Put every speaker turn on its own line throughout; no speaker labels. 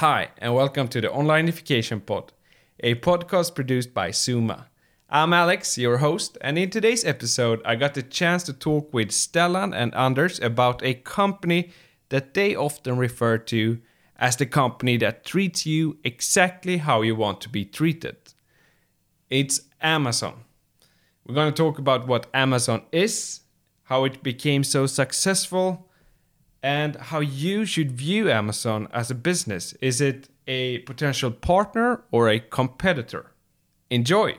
Hi, and welcome to the Onlineification Pod, a podcast produced by Suma. I'm Alex, your host, and in today's episode, I got the chance to talk with Stellan and Anders about a company that they often refer to as the company that treats you exactly how you want to be treated. It's Amazon. We're going to talk about what Amazon is, how it became so successful, and how you should view Amazon as a business. Is it a potential partner or a competitor? Enjoy!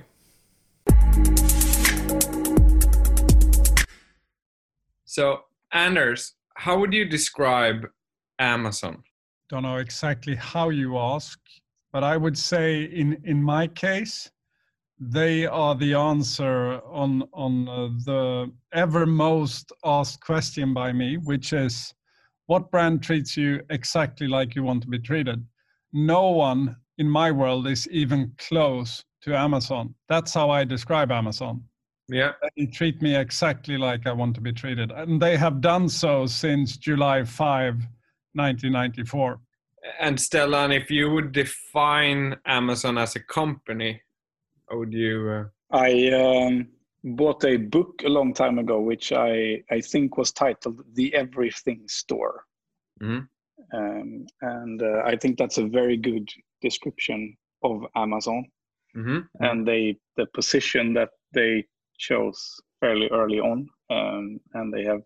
So, Anders, how would you describe Amazon?
Don't know exactly how you ask, but I would say in in my case, they are the answer on on uh, the ever most asked question by me, which is what brand treats you exactly like you want to be treated? No one in my world is even close to Amazon. That's how I describe Amazon.
Yeah.
They treat me exactly like I want to be treated. And they have done so since July 5, 1994.
And Stellan, if you would define Amazon as a company, how would you? Uh...
I um, bought a book a long time ago, which I I think was titled "The Everything Store," mm-hmm. um, and uh, I think that's a very good description of Amazon mm-hmm. and they the position that they chose fairly early on, um, and they have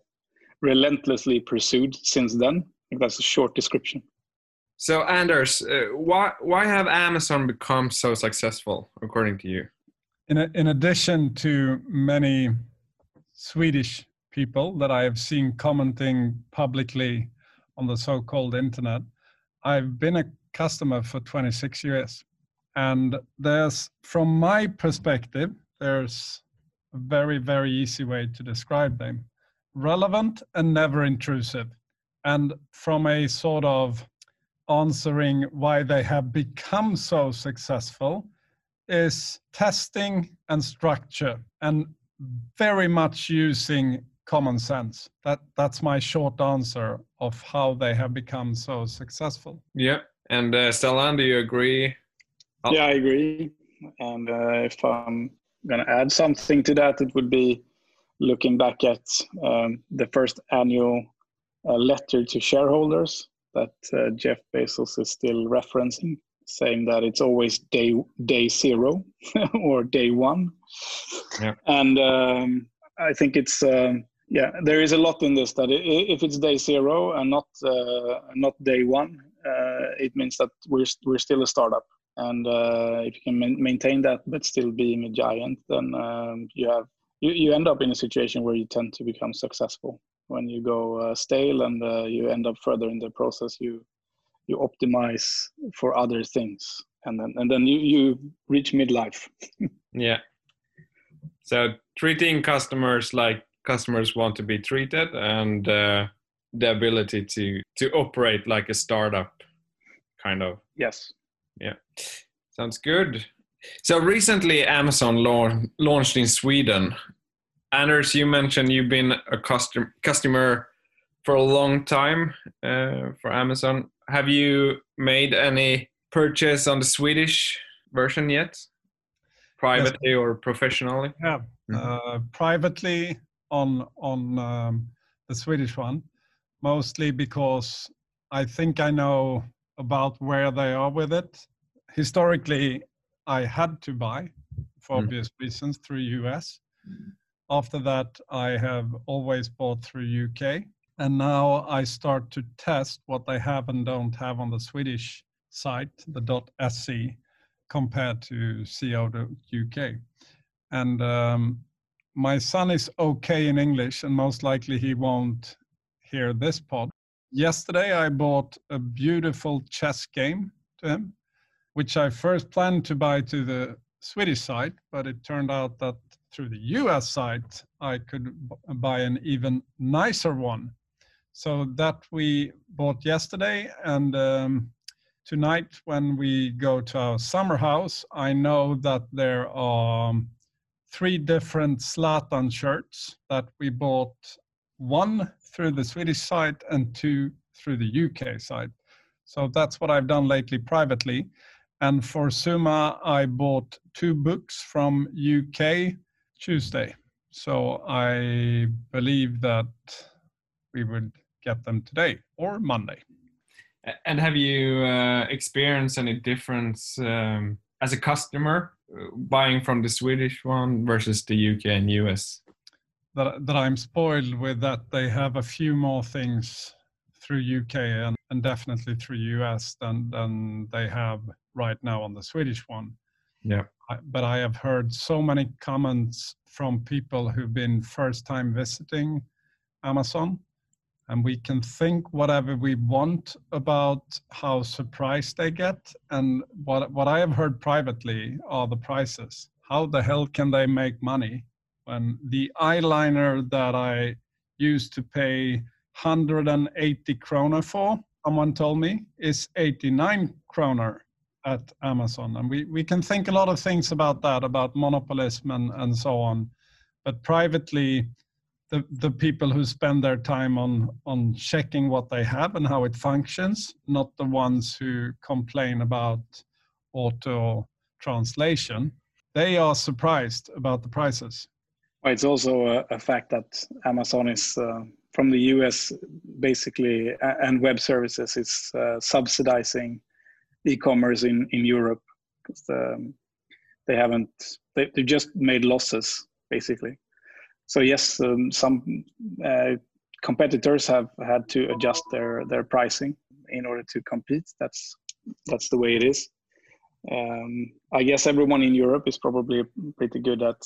relentlessly pursued since then. I think that's a short description.
So, Anders, uh, why why have Amazon become so successful, according to you?
In a, in addition to many Swedish people that I have seen commenting publicly on the so-called internet, I've been a customer for 26 years, and there's, from my perspective, there's a very very easy way to describe them: relevant and never intrusive. And from a sort of answering why they have become so successful is testing and structure and very much using common sense. That that's my short answer of how they have become so successful.
Yeah and uh, Stellan, do you agree?
Oh. yeah i agree. And uh, if i'm going to add something to that it would be looking back at um, the first annual uh, letter to shareholders that uh, Jeff Bezos is still referencing, saying that it's always day day zero or day one. Yeah. And um, I think it's um, yeah, there is a lot in this that if it's day zero and not uh, not day one, uh, it means that we're we're still a startup. And uh, if you can ma- maintain that but still being a giant, then um, you have you, you end up in a situation where you tend to become successful when you go uh, stale and uh, you end up further in the process you you optimize for other things. And then and then you you reach midlife.
Yeah. So treating customers like customers want to be treated and uh, the ability to to operate like a startup kind of.
Yes.
Yeah. Sounds good. So recently amazon la- launched in sweden. Anders, you mentioned you've been a custom, customer for a long time uh, for Amazon. Have you made any purchase on the Swedish version yet, privately yes. or professionally?
Yeah, mm-hmm. uh, privately on on um, the Swedish one, mostly because I think I know about where they are with it. Historically, I had to buy for mm. obvious reasons through US. Mm after that, I have always bought through UK. And now I start to test what they have and don't have on the Swedish site, the .se, compared to co.uk. And um, my son is okay in English, and most likely he won't hear this pod. Yesterday, I bought a beautiful chess game to him, which I first planned to buy to the Swedish site, but it turned out that through the US site, I could buy an even nicer one. So that we bought yesterday. And um, tonight, when we go to our summer house, I know that there are three different Zlatan shirts that we bought one through the Swedish site and two through the UK site. So that's what I've done lately privately. And for Suma, I bought two books from UK Tuesday. So I believe that we would get them today or Monday.
And have you uh, experienced any difference um, as a customer uh, buying from the Swedish one versus the UK and US?
That, that I'm spoiled with that they have a few more things through UK and, and definitely through US than, than they have right now on the Swedish one.
Yeah.
I, but I have heard so many comments from people who've been first time visiting Amazon and we can think whatever we want about how surprised they get. And what what i have heard privately are the prices. How the hell can they make money when the eyeliner that i used to pay 180 kroner for someone told me is 89 kroner at amazon. And we, we can think a lot of things about that about monopolism and, and so on. But privately the, the people who spend their time on on checking what they have and how it functions, not the ones who complain about auto translation. They are surprised about the prices.
It's also a, a fact that Amazon is uh, from the US basically and web services is uh, subsidizing e-commerce in in Europe um, they haven't they, they just made losses basically so yes, um, some uh, competitors have had to adjust their their pricing in order to compete. That's that's the way it is. Um, I guess everyone in Europe is probably pretty good at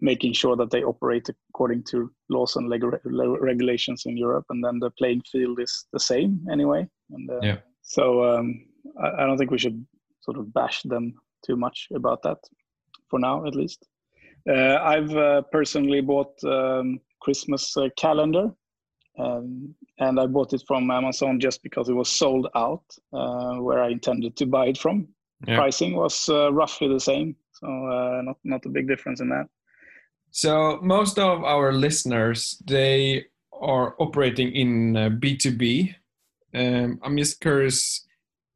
making sure that they operate according to laws and leg- regulations in Europe, and then the playing field is the same anyway. And uh,
yeah.
so um, I, I don't think we should sort of bash them too much about that for now, at least. Uh, I've uh, personally bought um, Christmas uh, calendar, um, and I bought it from Amazon just because it was sold out where I intended to buy it from. Yeah. Pricing was roughly the same, so not not a big difference in that.
So most of our listeners they are operating in B2B. Um, I'm just curious,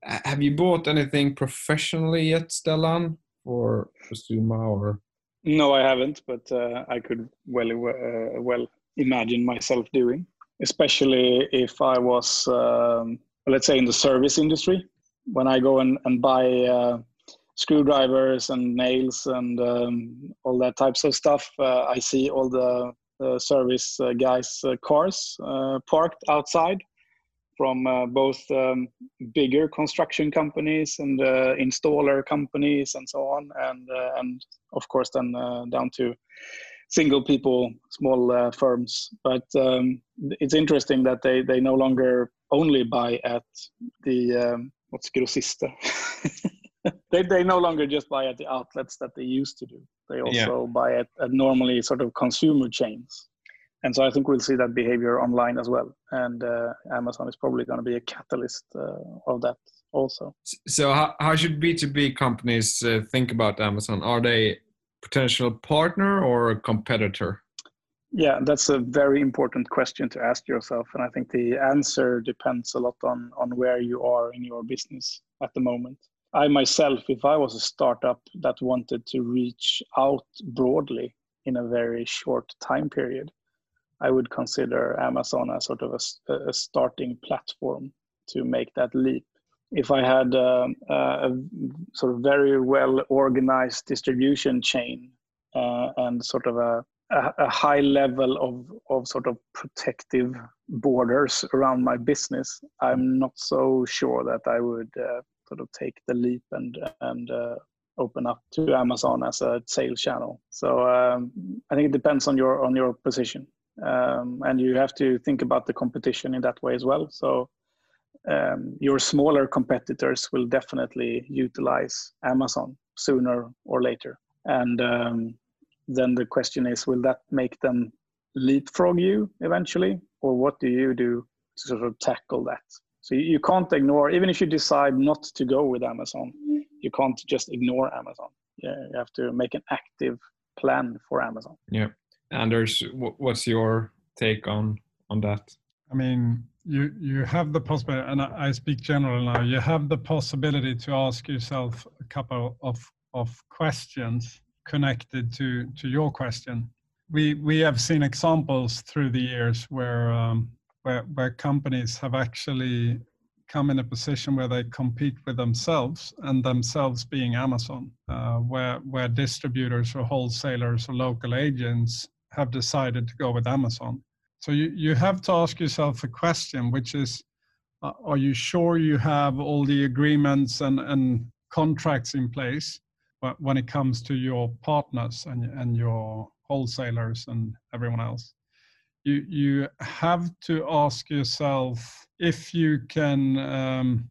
have you bought anything professionally yet, Stellan, for Suma or?
No, I haven't, but uh, I could well uh, well imagine myself doing, especially if I was, um, let's say, in the service industry. When I go and, and buy uh, screwdrivers and nails and um, all that types of stuff, uh, I see all the service uh, guys' uh, cars parked outside from uh, both um, bigger construction companies and uh, installer companies and so on, and uh, and of course then uh, down to single people, small uh, firms. But um, it's interesting that they they no longer only buy at the um, what's grossista. they they no longer just buy at the outlets that they used to do. They also yeah. buy at, at normally sort of consumer chains and so I think we'll see that behavior online as well. And uh, Amazon is probably going to be a catalyst uh, of that also.
So, how, how should B2B companies uh, think about Amazon? Are they potential partner or a competitor?
Yeah, that's a very important question to ask yourself, and I think the answer depends a lot on on where you are in your business at the moment. I myself, if I was a startup that wanted to reach out broadly in a very short time period, I would consider Amazon as sort of a, a starting platform to make that leap. If I had um, a sort of very well organized distribution chain uh, and sort of a, a, a, high level of, of sort of protective borders around my business, I'm not so sure that I would uh, sort of take the leap and and uh, open up to Amazon as a sales channel. So um, I think it depends on your on your position um, and you have to think about the competition in that way as well. So um, your smaller competitors will definitely utilize Amazon sooner or later. And um, then the question is, will that make them leapfrog you eventually, or what do you do to sort of tackle that? So you, you can't ignore, even if you decide not to go with Amazon, you can't just ignore Amazon. Yeah, you have to make an active plan for Amazon.
Yeah. Anders, what's your take on on that?
I mean, you you have the possibility, and I, speak general now. You have the possibility to ask yourself a couple of of questions connected to to your question. We we have seen examples through the years where um, where where companies have actually come in a position where they compete with themselves and themselves being Amazon, uh, where where distributors or wholesalers or local agents have decided to go with Amazon. So you, you have to ask yourself a question, which is, uh, are you sure you have all the agreements and, and contracts in place when it comes to your partners and, and your wholesalers and everyone else? You, you have to ask yourself if you can um,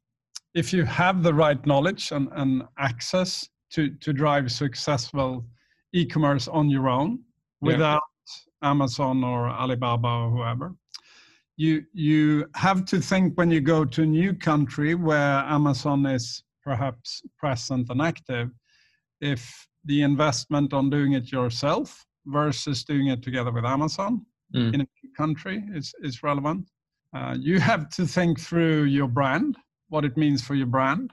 if you have the right knowledge and, and access to, to drive successful e-commerce on your own yeah. without Amazon or Alibaba or whoever. You you have to think when you go to a new country where Amazon is perhaps present and active, if the investment on doing it yourself versus doing it together with Amazon mm. in a country is, is relevant. Uh, you have to think through your brand, what it means for your brand,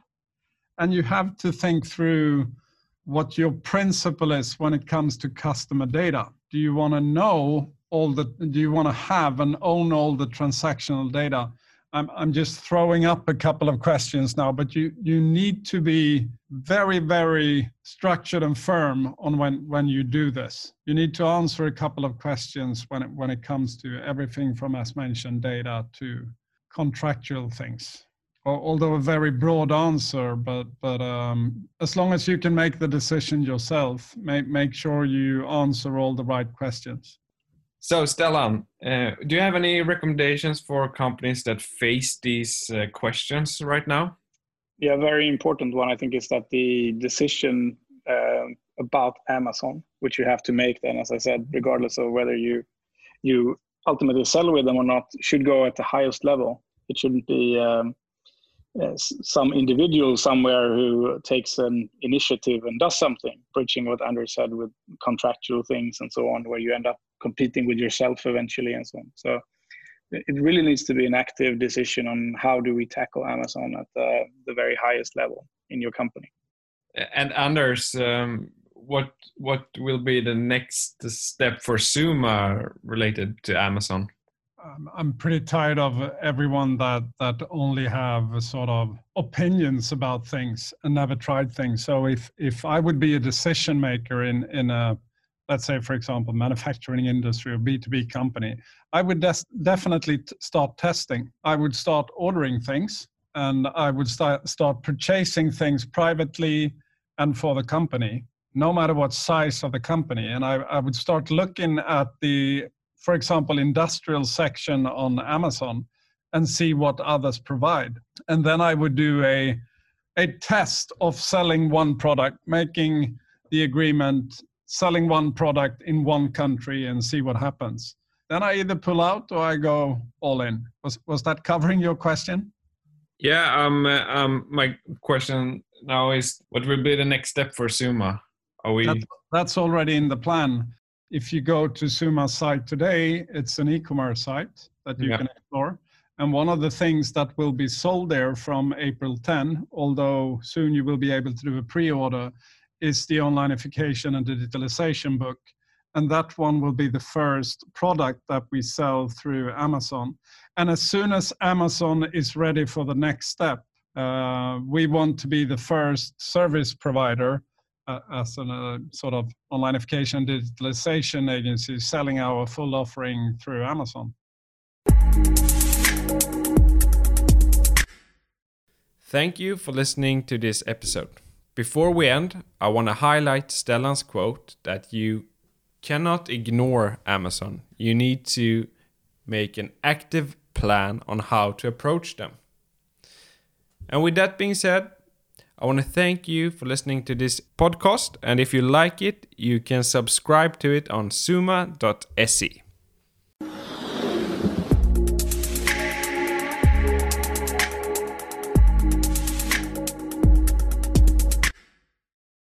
and you have to think through what your principle is when it comes to customer data. Do you want to know all the, do you want to have and own all the transactional data? I'm, I'm just throwing up a couple of questions now, but you, you need to be very, very structured and firm on when, when you do this. You need to answer a couple of questions when it, when it comes to everything from, as mentioned, data to contractual things although a very broad answer, but but um, as long as you can make the decision yourself, make make sure you answer all the right questions.
So, Stellan, uh, do you have any recommendations for companies that face these uh, questions right now?
Yeah, very important one I think is that the decision uh, about Amazon, which you have to make, then as I said, regardless of whether you you ultimately sell with them or not, should go at the highest level. It shouldn't be um, some individual somewhere who takes an initiative and does something, bridging what Anders said with contractual things and so on, where you end up competing with yourself eventually and so on. So it really needs to be an active decision on how do we tackle Amazon at the, the very highest level in your company.
And Anders, um, what what will be the next step for Suma related to Amazon?
I'm pretty tired of everyone that that only have sort of opinions about things and never tried things. So if if I would be a decision maker in in a let's say for example manufacturing industry or B2B company, I would des- definitely t- start testing. I would start ordering things and I would start start purchasing things privately and for the company no matter what size of the company and I, I would start looking at the for example, industrial section on Amazon and see what others provide. And then I would do a, a test of selling one product, making the agreement, selling one product in one country and see what happens. Then I either pull out or I go all in. Was, was that covering your question?
Yeah, um, uh, um, my question now is what will be the next step for Suma? Are we?
That's, that's already in the plan if you go to Suma's site today, it's an e-commerce site that you yeah. can explore. And one of the things that will be sold there from April 10, although soon you will be able to do a pre-order, is the onlineification and digitalization book. And that one will be the first product that we sell through Amazon. And as soon as Amazon is ready for the next step, uh, we want to be the first service provider as a uh, sort of onlineification digitalization agency selling our full offering through Amazon.
Thank you for listening to this episode. Before we end, I want to highlight Stellan's quote that you cannot ignore Amazon. You need to make an active plan on how to approach them. And with that being said, I want to thank you for listening to this podcast. And if you like it, you can subscribe to it on suma.se.